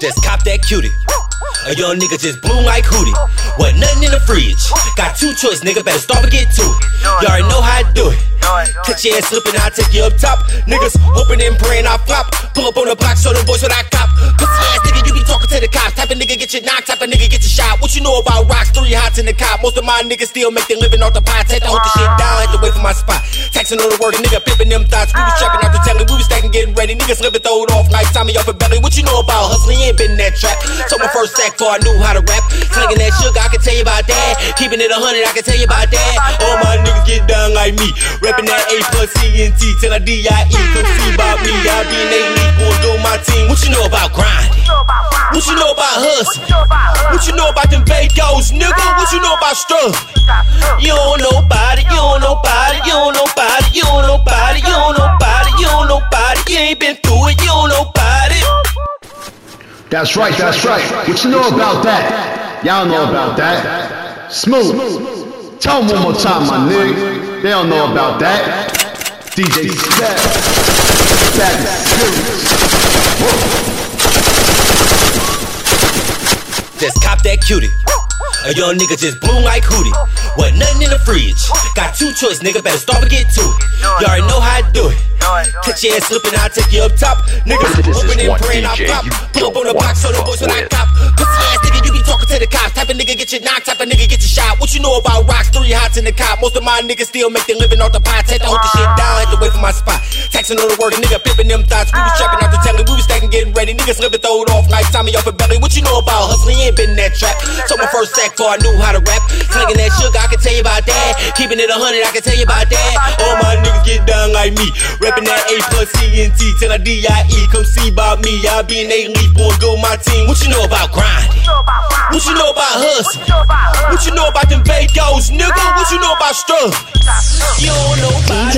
Just cop that cutie. A young nigga just bloom like Hootie. What, nothing in the fridge. Got two choice, nigga, better stop and get to it. You already know how I do it. Catch your ass slipping, I'll take you up top. Niggas hoping and praying I flop. Pull up on the block, show them boys what I cop. Pussy ass nigga, you be talking to the cops. Type of nigga get you knocked, type of nigga get you shot. What you know about rocks? Three hots in the cop. Most of my niggas still make their living off the pot. Had to hold the shit down, had to wait for my spot. Taxing on the work, nigga pimping them thoughts. We was trapping Niggas living, throw it off like Tommy off a belly. What you know about hustling? You ain't been in that trap. So my first sack before I knew how to rap. Slinging that sugar, I can tell you about that. Keeping it a hundred, I can tell you about that. All my niggas get down like me. Rapping that A plus C and T till I D I E. Come see about me, I be an elite, going do my team. What you know about grinding? What you know about hustling? What you know about them Vagos, nigga? What you know about struggling? You don't know about it, you don't know about it, you don't That's right, that's right. What you know about that? Y'all know about that. Smooth. Tell them one more time, my nigga. They don't know about that. DJ Step. That is serious. Just cop that cutie. A young nigga just bloom like Hootie. What, nothing in the fridge. Got two choice, nigga, better start to get to it. You already know how I do it. Catch your ass slipping, I'll take you up top. Niggas hoping and praying I DJ pop. you Pull up on the box, so the boys when I cop. Pussy ass nigga, you be talking to the cops. Type of nigga get you knocked, type of nigga get you shot. What you know about rocks? Three hots in the cop. Most of my niggas still make their living off the pot. Had to hold the shit down, had to wait for my spot. Taxing on the work, nigga pimping them thoughts. We was trapping Niggas living, throw it off like Tommy off a belly. What you know about hustling? Ain't been that trap. So my first sack before I knew how to rap. Slinging that sugar, I can tell you about that. Keeping it a hundred, I can tell you about that. All my niggas get down like me. Rapping that A plus C and T till I D I E. Come see about me. I be an elite, going go my team. What you know about grinding? What you know about hustling? What you know about them Vagos, nigga? What you know about struggling? You don't know about